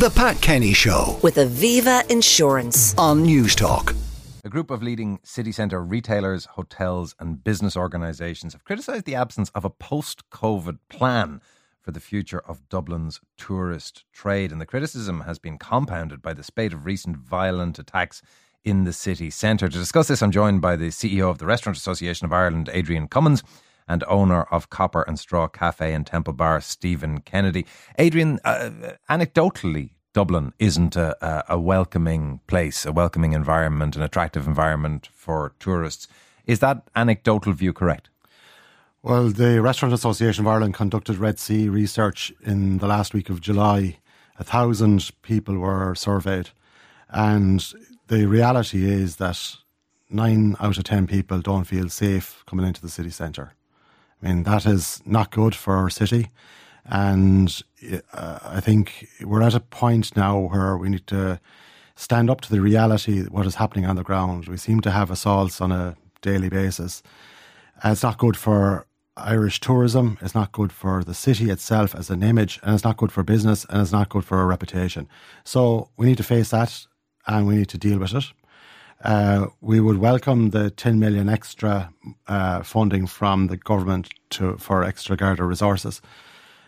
The Pat Kenny Show with Aviva Insurance. on Newstalk. A group of leading city centre retailers, hotels, and business organisations have criticised the absence of a post COVID plan for the future of Dublin's tourist trade. And the criticism has been compounded by the spate of recent violent attacks in the city centre. To discuss this, I'm joined by the CEO of the Restaurant Association of Ireland, Adrian Cummins, and owner of Copper and Straw Cafe and Temple Bar, Stephen Kennedy. Adrian, uh, anecdotally, Dublin isn't a, a, welcoming place, a welcoming environment, an attractive environment for tourists. Is that anecdotal view correct? Well, the Restaurant Association of Ireland conducted Red C research in the last week of July. A thousand people were surveyed, and the reality is that nine out of ten people don't feel safe coming into the city centre. I mean, that is not good for our city. And uh, I think we're at a point now where we need to stand up to the reality what is happening on the ground. We seem to have assaults on a daily basis. Uh, it's not good for Irish tourism. It's not good for the city itself as an image, and it's not good for business, and it's not good for our reputation. So we need to face that, and we need to deal with it. Uh, we would welcome the 10 million extra uh, funding from the government to for extra Garda resources.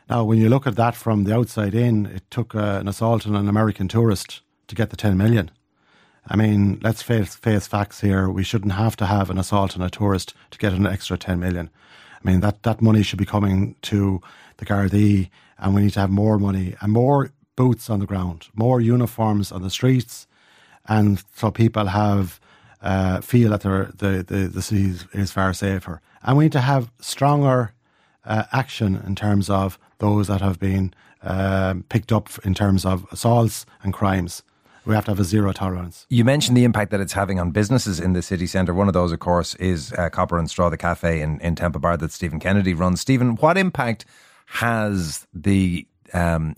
Now, when you look at that from the outside in, it took uh, an assault on an American tourist to get the 10 million. I mean, let's face, face facts here. We shouldn't have to have an assault on a tourist to get an extra 10 million. I mean, that, that money should be coming to the Gardaí, and we need to have more money and more boots on the ground, more uniforms on the streets, and so people have uh, feel that the, the, the city is, far safer. And we need to have stronger uh, action in terms of those that have been um, picked up in terms of assaults and crimes. We have to have a zero tolerance. You mentioned the impact that it's having on businesses in the city centre. One of those, of course, is uh, Copper and Straw, the cafe in, in Temple Bar that Stephen Kennedy runs. Stephen, what impact has the um,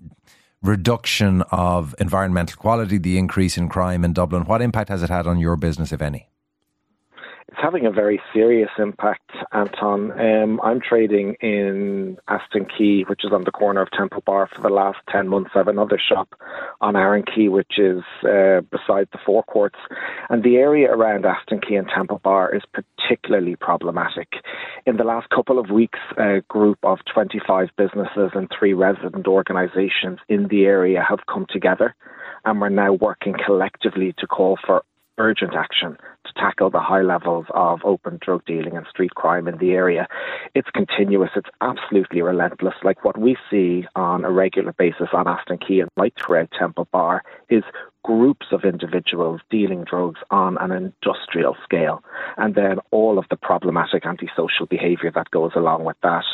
reduction of environmental quality, the increase in crime in Dublin, what impact has it had on your business, if any? It's having a very serious impact, Anton. Um, I'm trading in Aston Quay, which is on the corner of Temple Bar, for the last 10 months. I have another shop on Arran Quay, which is uh, beside the Four Courts. And the area around Aston Quay and Temple Bar is particularly problematic. In the last couple of weeks, a group of 25 businesses and three resident organisations in the area have come together and we're now working collectively to call for urgent action to tackle the high levels of open drug dealing and street crime in the area. It's continuous, it's absolutely relentless. Like what we see on a regular basis on Aston Quay and right throughout Temple Bar is groups of individuals dealing drugs on an industrial scale, and then all of the problematic antisocial behaviour that goes along with that.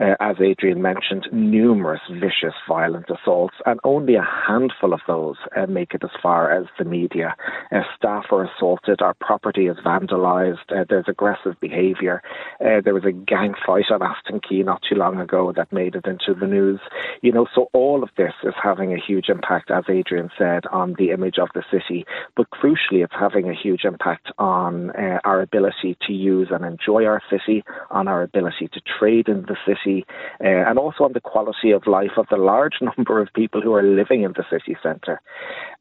Uh, as Adrian mentioned, numerous vicious, violent assaults, and only a handful of those uh, make it as far as the media. Uh, staff are assaulted, our property is vandalised, uh, there's aggressive behaviour. Uh, there was a gang fight on Aston Quay not too long ago that made it into the news. You know, so all of this is having a huge impact, as Adrian said, on the image of the city, but crucially, it's having a huge impact on uh, our ability to use and enjoy our city, on our ability to trade in the city, uh, and also on the quality of life of the large number of people who are living in the city centre.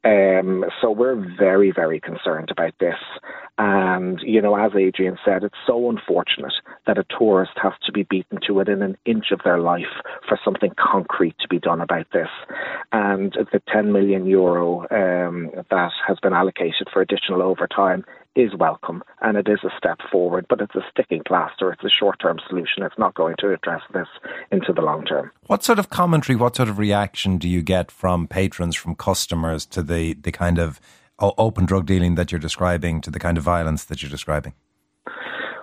Um, so we're very, very concerned about this. And, you know, as Adrian said, it's so unfortunate that a tourist has to be beaten to within an inch of their life for something concrete to be done about this. And the 10 million euro um, that has been allocated for additional overtime is welcome and it is a step forward, but it's a sticking plaster. It's a short term solution. It's not going to address this into the long term. What sort of commentary, what sort of reaction do you get from patrons, from customers to the, the kind of open drug dealing that you're describing, to the kind of violence that you're describing?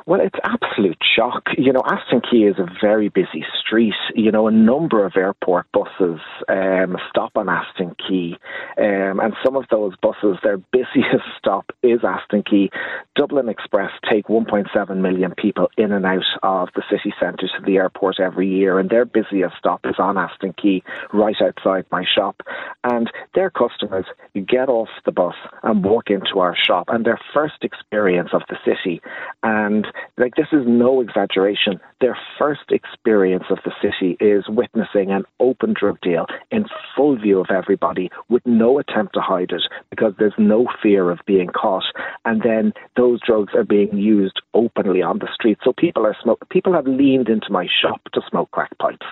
Well, it's absolute shock. You know, Aston-Quay is a very busy street. You know, a number of airport buses um, stop on Aston-Quay, um, and some of those buses, their busiest stop is Aston-Quay. Dublin Express take 1.7 million people in and out of the city centre to the airport every year, and their busiest stop is on Aston-Quay, right outside my shop. And their customers get off the bus and walk into our shop, and their first experience of the city and like this is no exaggeration. Their first experience of the city is witnessing an open drug deal in full view of everybody with no attempt to hide it because there's no fear of being caught. And then those drugs are being used openly on the street. So people are smoke people have leaned into my shop to smoke crack pipes.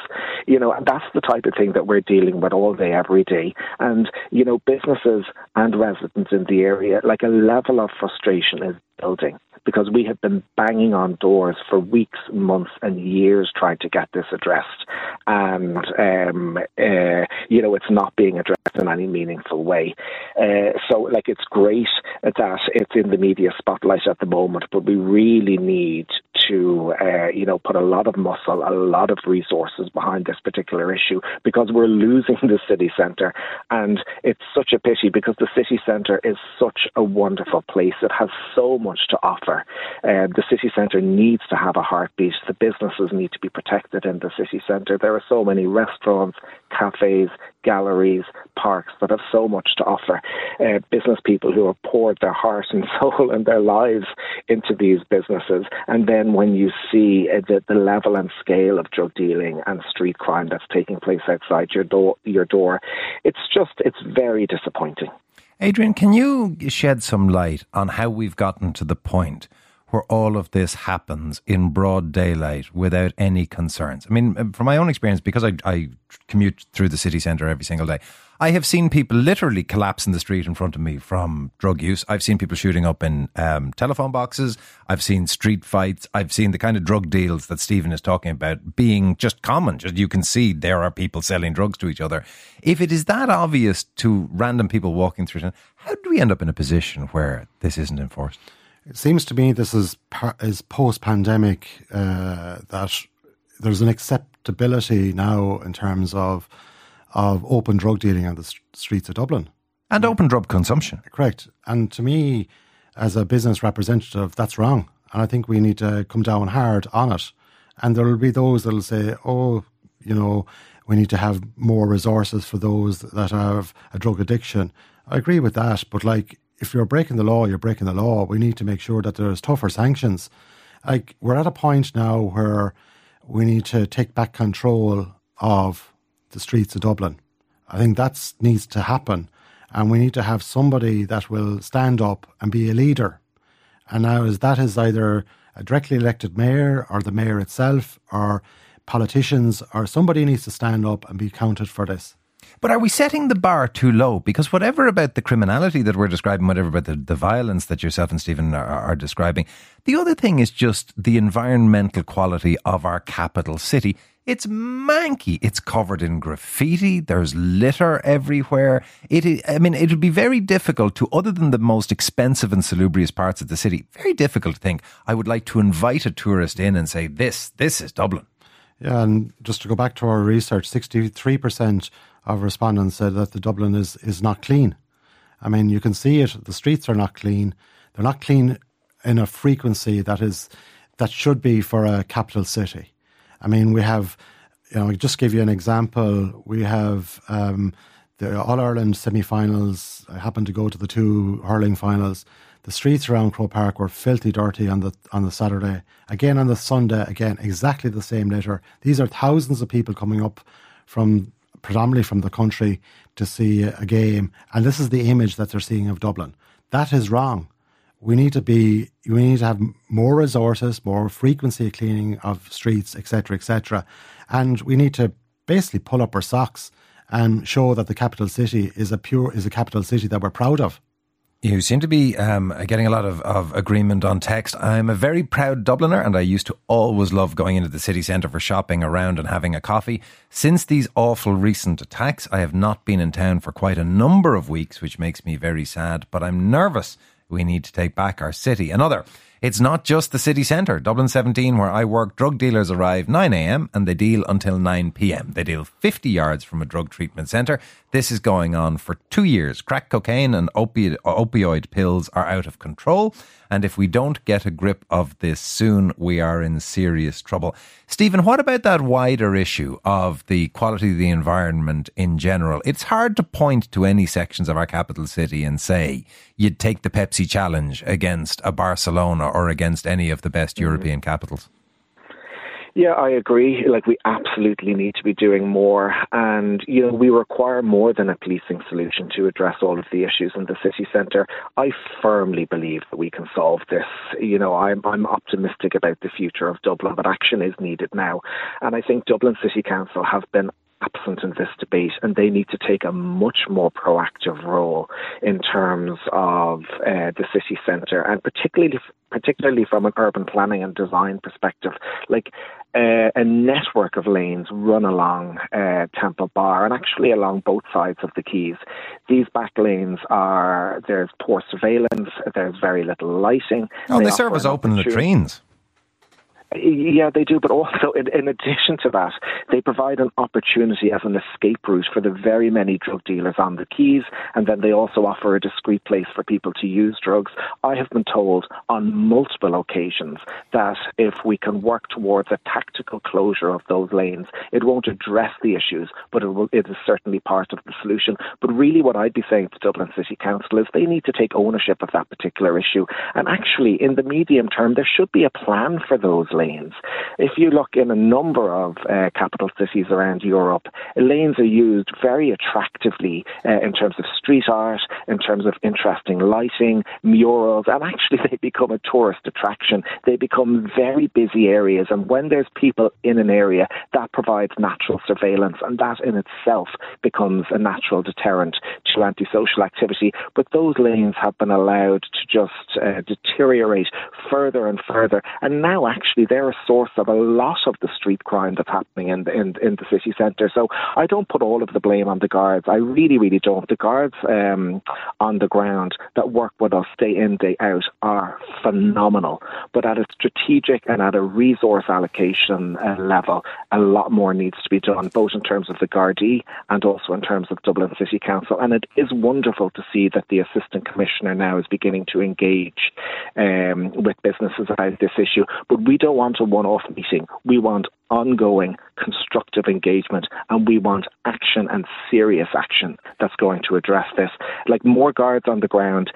You know, and that's the type of thing that we're dealing with all day, every day. And, you know, businesses and residents in the area, like a level of frustration is building because we have been banging on doors for weeks, months, and years trying to get this addressed. And, um, uh, you know, it's not being addressed in any meaningful way. Uh, so, like, it's great that it's in the media spotlight at the moment, but we really need to, uh, you know, put a lot of muscle, a lot of resources behind this particular issue because we're losing the city centre. And it's such a pity because the city centre is such a wonderful place. It has so much to offer. Uh, the city centre needs to have a heartbeat. The businesses need to be protected in the city centre. There are so many restaurants, cafes, galleries, parks that have so much to offer. Uh, business people who have poured their heart and soul and their lives into these businesses. And then when you see uh, the, the level and scale of drug dealing and street crime that's taking place outside your door, your door, it's just, it's very disappointing. Adrian, can you shed some light on how we've gotten to the point where all of this happens in broad daylight without any concerns. I mean, from my own experience, because I, I commute through the city centre every single day, I have seen people literally collapse in the street in front of me from drug use. I've seen people shooting up in um, telephone boxes. I've seen street fights. I've seen the kind of drug deals that Stephen is talking about being just common. Just you can see there are people selling drugs to each other. If it is that obvious to random people walking through, how do we end up in a position where this isn't enforced? It seems to me this is is post pandemic uh, that there's an acceptability now in terms of of open drug dealing on the streets of Dublin and open drug consumption. Correct. And to me, as a business representative, that's wrong. And I think we need to come down hard on it. And there will be those that will say, "Oh, you know, we need to have more resources for those that have a drug addiction." I agree with that, but like if you're breaking the law, you're breaking the law. We need to make sure that there's tougher sanctions. Like we're at a point now where we need to take back control of the streets of Dublin. I think that needs to happen, and we need to have somebody that will stand up and be a leader. And now, as that is either a directly elected mayor or the mayor itself or politicians or somebody needs to stand up and be counted for this. But are we setting the bar too low? Because whatever about the criminality that we're describing, whatever about the, the violence that yourself and Stephen are, are describing, the other thing is just the environmental quality of our capital city. It's manky. It's covered in graffiti. There's litter everywhere. It, I mean, it would be very difficult to, other than the most expensive and salubrious parts of the city, very difficult to think I would like to invite a tourist in and say, this, this is Dublin. Yeah, and just to go back to our research, 63% of respondents said that the Dublin is, is not clean. I mean, you can see it. The streets are not clean. They're not clean in a frequency that is that should be for a capital city. I mean, we have, you know, I'll just give you an example. We have um, the All Ireland semi-finals. I happened to go to the two hurling finals. The streets around Croke Park were filthy dirty on the on the Saturday. Again on the Sunday, again exactly the same litter. These are thousands of people coming up from predominantly from the country to see a game, and this is the image that they're seeing of Dublin. That is wrong. We need to be. We need to have more resources, more frequency cleaning of streets, etc., etc., and we need to basically pull up our socks and show that the capital city is a pure is a capital city that we're proud of. You seem to be um, getting a lot of, of agreement on text. I'm a very proud Dubliner and I used to always love going into the city centre for shopping around and having a coffee. Since these awful recent attacks, I have not been in town for quite a number of weeks, which makes me very sad, but I'm nervous we need to take back our city. Another. It's not just the city centre. Dublin 17, where I work, drug dealers arrive 9am and they deal until 9pm. They deal 50 yards from a drug treatment centre. This is going on for two years. Crack cocaine and opioid, opioid pills are out of control. And if we don't get a grip of this soon, we are in serious trouble. Stephen, what about that wider issue of the quality of the environment in general? It's hard to point to any sections of our capital city and say you'd take the Pepsi challenge against a Barcelona or against any of the best mm-hmm. European capitals. Yeah, I agree. Like, we absolutely need to be doing more. And, you know, we require more than a policing solution to address all of the issues in the city centre. I firmly believe that we can solve this. You know, I'm, I'm optimistic about the future of Dublin, but action is needed now. And I think Dublin City Council have been absent in this debate, and they need to take a much more proactive role in terms of uh, the city centre, and particularly particularly from an urban planning and design perspective, like uh, a network of lanes run along uh, Temple Bar and actually along both sides of the quays. These back lanes are there's poor surveillance, there's very little lighting. Oh, they, they serve as open latrines. Yeah, they do, but also in, in, addition to that, they provide an opportunity as an escape route for the very many drug dealers on the quays, and then they also offer a discreet place for people to use drugs. I have been told on multiple occasions that if we can work towards a tactical closure of those lanes, it won't address the issues, but it, will, it is certainly part of the solution. But really, what I'd be saying to Dublin City Council is they need to take ownership of that particular issue, and actually, in the medium term, there should be a plan for those lanes. If you look in a number of uh, capital cities around Europe, lanes are used very attractively uh, in terms of street art, in terms of interesting lighting, murals, and actually they become a tourist attraction. They become very busy areas, and when there's people in an area, that provides natural surveillance, and that in itself becomes a natural deterrent to antisocial activity. But those lanes have been allowed to just uh, deteriorate further and further, and now actually they're a source of a lot of the street crime that's happening in the, in, in the city centre. So I don't put all of the blame on the guards. I really, really don't. The guards um, on the ground that work with us day in, day out are phenomenal. But at a strategic and at a resource allocation uh, level, a lot more needs to be done, both in terms of the Gardaí and also in terms of Dublin City Council. And it is wonderful to see that the Assistant Commissioner now is beginning to engage um, with businesses about this issue. But we don't want a one off meeting. We want ongoing constructive engagement and we want action and serious action that's going to address this. Like more guards on the ground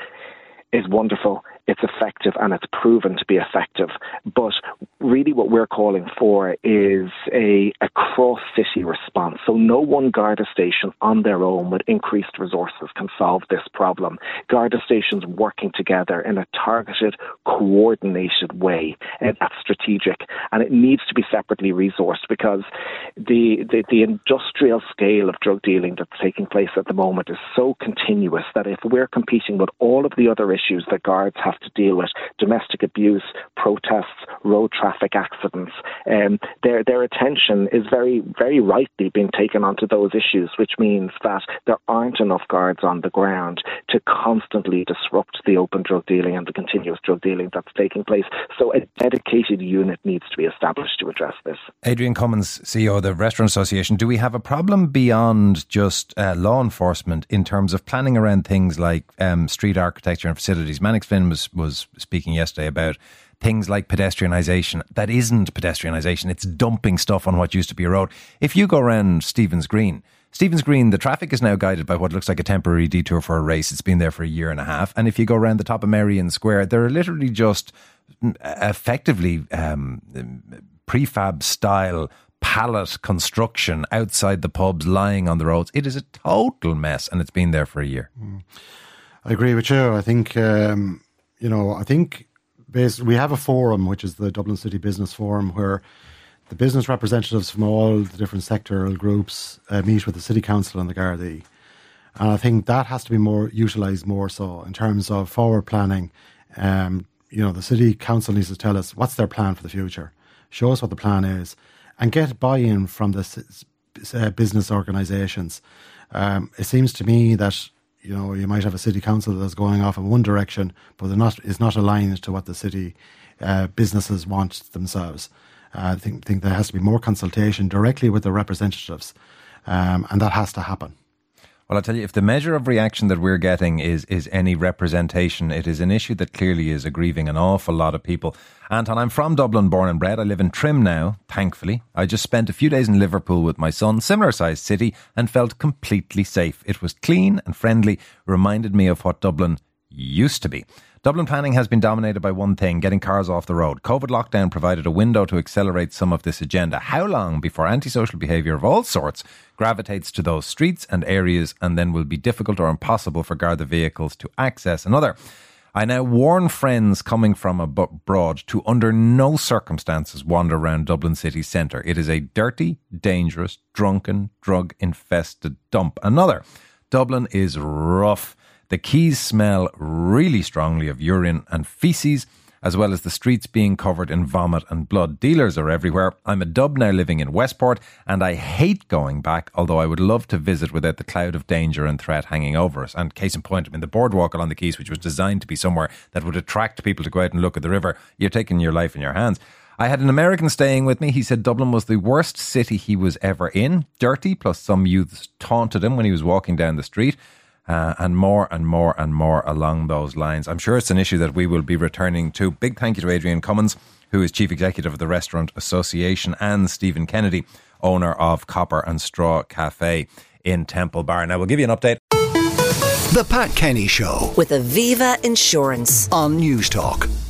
is wonderful it's effective and it's proven to be effective. But really, what we're calling for is a, a cross city response. So, no one Garda station on their own with increased resources can solve this problem. Garda stations working together in a targeted, coordinated way, and mm. that's strategic. And it needs to be separately resourced because the, the, the industrial scale of drug dealing that's taking place at the moment is so continuous that if we're competing with all of the other issues that guards have have to deal with domestic abuse, protests, road traffic accidents. Um, their their attention is very very rightly being taken onto those issues, which means that there aren't enough guards on the ground to constantly disrupt the open drug dealing and the continuous drug dealing that's taking place. So a dedicated unit needs to be established to address this. Adrian Cummins, CEO of the Restaurant Association, do we have a problem beyond just uh, law enforcement in terms of planning around things like um, street architecture and facilities? Mannix Flynn was was speaking yesterday about things like pedestrianisation that isn't pedestrianisation, it's dumping stuff on what used to be a road. If you go around Stephen's Green, Stephen's Green, the traffic is now guided by what looks like a temporary detour for a race. It's been there for a year and a half. And if you go around the top of Merrion Square, there are literally just effectively um, prefab style pallet construction outside the pubs lying on the roads. It is a total mess and it's been there for a year. Mm. I agree with you. I think um, you know, I think based, we have a forum, which is the Dublin City Business Forum, where the business representatives from all the different sectoral groups uh, meet with the City Council and the Gardaí. And I think that has to be more utilised more so in terms of forward planning. Um, you know, the City Council needs to tell us what's their plan for the future, show us what the plan is, and get buy in from the uh, business organisations. Um, it seems to me that you know, you might have a city council that's going off in one direction, but they're not is not aligned to what the city uh, businesses want themselves. Uh, I think think there has to be more consultation directly with the representatives, um, and that has to happen. Well, I'll tell you, if the measure of reaction that we're getting is is any representation, it is an issue that clearly is aggrieving an awful lot of people. Anton, I'm from Dublin, born and bred. I live in Trim now, thankfully. I just spent a few days in Liverpool with my son, similar sized city, and felt completely safe. It was clean and friendly, reminded me of what Dublin used to be. Dublin planning has been dominated by one thing getting cars off the road. COVID lockdown provided a window to accelerate some of this agenda. How long before antisocial behaviour of all sorts gravitates to those streets and areas and then will be difficult or impossible for Garda vehicles to access another? I now warn friends coming from abroad to under no circumstances wander around Dublin city centre. It is a dirty, dangerous, drunken, drug infested dump. Another, Dublin is rough. The quays smell really strongly of urine and feces, as well as the streets being covered in vomit and blood. Dealers are everywhere. I'm a dub now living in Westport, and I hate going back, although I would love to visit without the cloud of danger and threat hanging over us. And case in point, I mean, the boardwalk along the quays, which was designed to be somewhere that would attract people to go out and look at the river, you're taking your life in your hands. I had an American staying with me. He said Dublin was the worst city he was ever in. Dirty, plus some youths taunted him when he was walking down the street uh, and more and more and more along those lines. I'm sure it's an issue that we will be returning to. Big thank you to Adrian Cummins, who is Chief Executive of the Restaurant Association, and Stephen Kennedy, owner of Copper and Straw Cafe in Temple Bar. Now, we'll give you an update. The Pat Kenny Show with Aviva Insurance on Newstalk.